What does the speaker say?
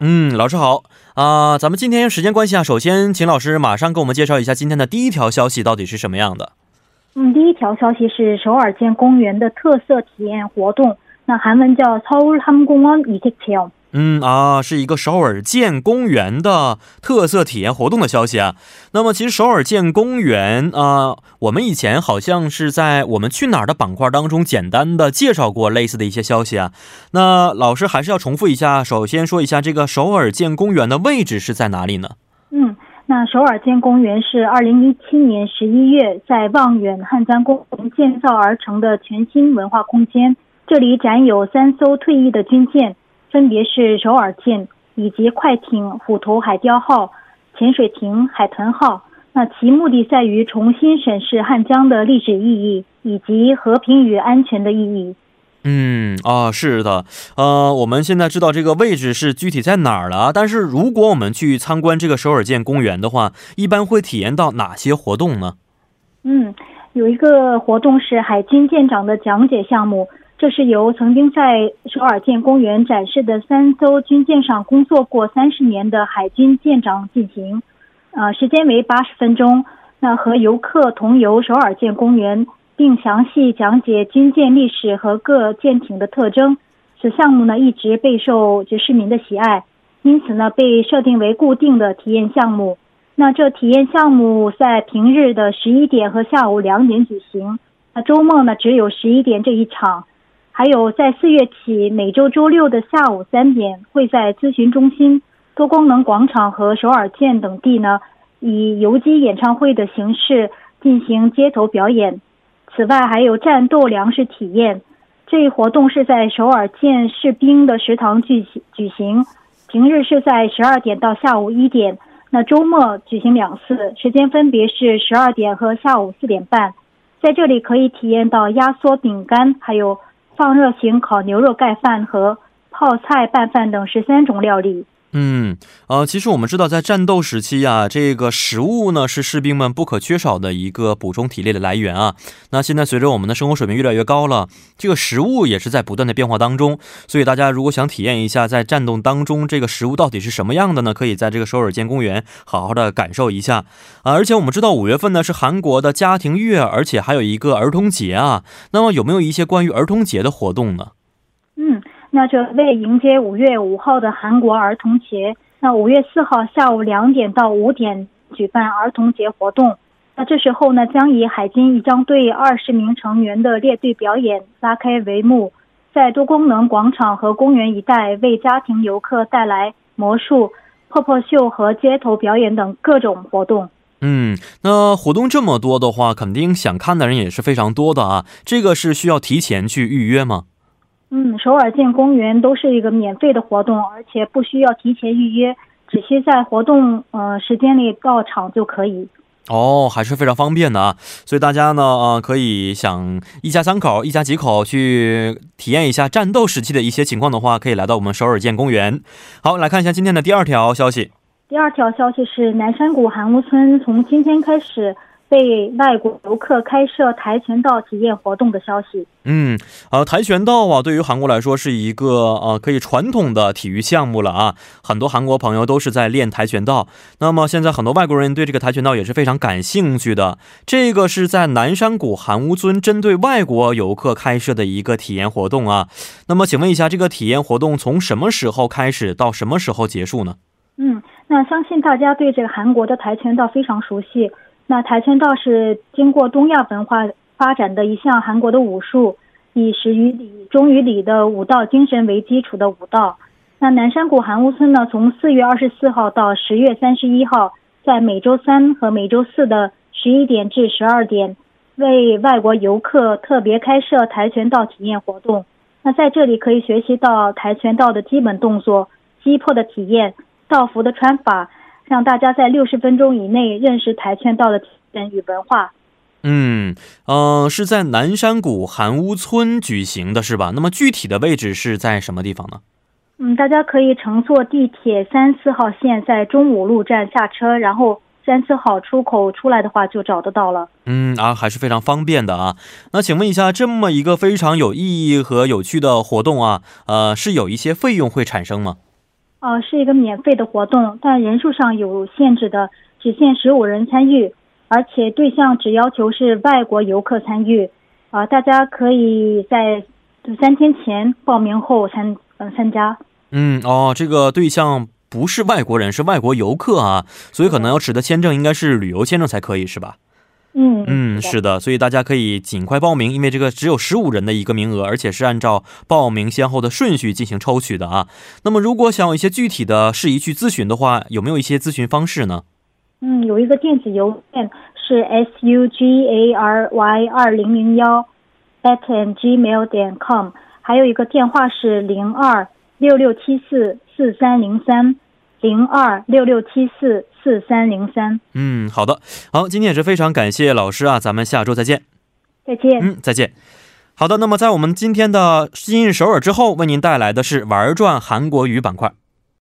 嗯，老师好啊。咱们今天时间关系啊，首先请老师马上给我们介绍一下今天的第一条消息到底是什么样的。嗯，第一条消息是首尔建公园的特色体验活动，那韩文叫서울함공원이택체 험。 嗯啊，是一个首尔建公园的特色体验活动的消息啊。那么，其实首尔建公园啊，我们以前好像是在我们去哪儿的板块当中简单的介绍过类似的一些消息啊。那老师还是要重复一下，首先说一下这个首尔建公园的位置是在哪里呢？嗯，那首尔建公园是二零一七年十一月在望远汉江公园建造而成的全新文化空间，这里展有三艘退役的军舰。分别是首尔舰以及快艇虎头海雕号、潜水艇海豚号。那其目的在于重新审视汉江的历史意义以及和平与安全的意义。嗯啊，是的，呃，我们现在知道这个位置是具体在哪儿了。但是如果我们去参观这个首尔舰公园的话，一般会体验到哪些活动呢？嗯，有一个活动是海军舰长的讲解项目。这是由曾经在首尔舰公园展示的三艘军舰上工作过三十年的海军舰长进行，呃，时间为八十分钟。那和游客同游首尔舰公园，并详细讲解军舰历史和各舰艇的特征。此项目呢，一直备受就市民的喜爱，因此呢，被设定为固定的体验项目。那这体验项目在平日的十一点和下午两点举行，那周末呢，只有十一点这一场。还有，在四月起，每周周六的下午三点，会在咨询中心、多功能广场和首尔舰等地呢，以游击演唱会的形式进行街头表演。此外，还有战斗粮食体验。这一活动是在首尔舰士兵的食堂举行，举行。平日是在十二点到下午一点，那周末举行两次，时间分别是十二点和下午四点半。在这里可以体验到压缩饼干，还有。放热型烤牛肉盖饭和泡菜拌饭等十三种料理。嗯，呃，其实我们知道，在战斗时期啊，这个食物呢是士兵们不可缺少的一个补充体力的来源啊。那现在随着我们的生活水平越来越高了，这个食物也是在不断的变化当中。所以大家如果想体验一下在战斗当中这个食物到底是什么样的呢？可以在这个首尔建公园好好的感受一下啊。而且我们知道五月份呢是韩国的家庭月，而且还有一个儿童节啊。那么有没有一些关于儿童节的活动呢？那这为迎接五月五号的韩国儿童节，那五月四号下午两点到五点举办儿童节活动。那这时候呢，将以海军仪仗队二十名成员的列队表演拉开帷幕，在多功能广场和公园一带为家庭游客带来魔术、泡泡秀和街头表演等各种活动。嗯，那活动这么多的话，肯定想看的人也是非常多的啊。这个是需要提前去预约吗？嗯，首尔建公园都是一个免费的活动，而且不需要提前预约，只需在活动呃时间内到场就可以。哦，还是非常方便的啊！所以大家呢，呃，可以想一家三口、一家几口去体验一下战斗时期的一些情况的话，可以来到我们首尔建公园。好，来看一下今天的第二条消息。第二条消息是南山谷韩屋村从今天开始。被外国游客开设跆拳道体验活动的消息。嗯，呃，跆拳道啊，对于韩国来说是一个呃可以传统的体育项目了啊。很多韩国朋友都是在练跆拳道。那么现在很多外国人对这个跆拳道也是非常感兴趣的。这个是在南山谷韩屋村针对外国游客开设的一个体验活动啊。那么请问一下，这个体验活动从什么时候开始到什么时候结束呢？嗯，那相信大家对这个韩国的跆拳道非常熟悉。那跆拳道是经过东亚文化发展的一项韩国的武术，以始于礼、忠于礼的武道精神为基础的武道。那南山谷韩屋村呢，从四月二十四号到十月三十一号，在每周三和每周四的十一点至十二点，为外国游客特别开设跆拳道体验活动。那在这里可以学习到跆拳道的基本动作、击破的体验、道服的穿法。让大家在六十分钟以内认识跆拳道的精神与文化。嗯，呃，是在南山谷韩屋村举行的，是吧？那么具体的位置是在什么地方呢？嗯，大家可以乘坐地铁三四号线，在中五路站下车，然后三四号出口出来的话就找得到了。嗯啊，还是非常方便的啊。那请问一下，这么一个非常有意义和有趣的活动啊，呃，是有一些费用会产生吗？呃，是一个免费的活动，但人数上有限制的，只限十五人参与。而且对象只要求是外国游客参与，啊，大家可以在三天前报名后参呃参加。嗯哦，这个对象不是外国人，是外国游客啊，所以可能要持的签证应该是旅游签证才可以，是吧？嗯嗯，是的，所以大家可以尽快报名，因为这个只有十五人的一个名额，而且是按照报名先后的顺序进行抽取的啊。那么如果想有一些具体的事宜去咨询的话，有没有一些咨询方式呢？嗯，有一个电子邮件是 s u g a r y 二零零幺 at gmail 点 com，还有一个电话是零二六六七四四三零三零二六六七四四三零三。嗯，好的，好，今天也是非常感谢老师啊，咱们下周再见。再见。嗯，再见。好的，那么在我们今天的今日首尔之后，为您带来的是玩转韩国语板块。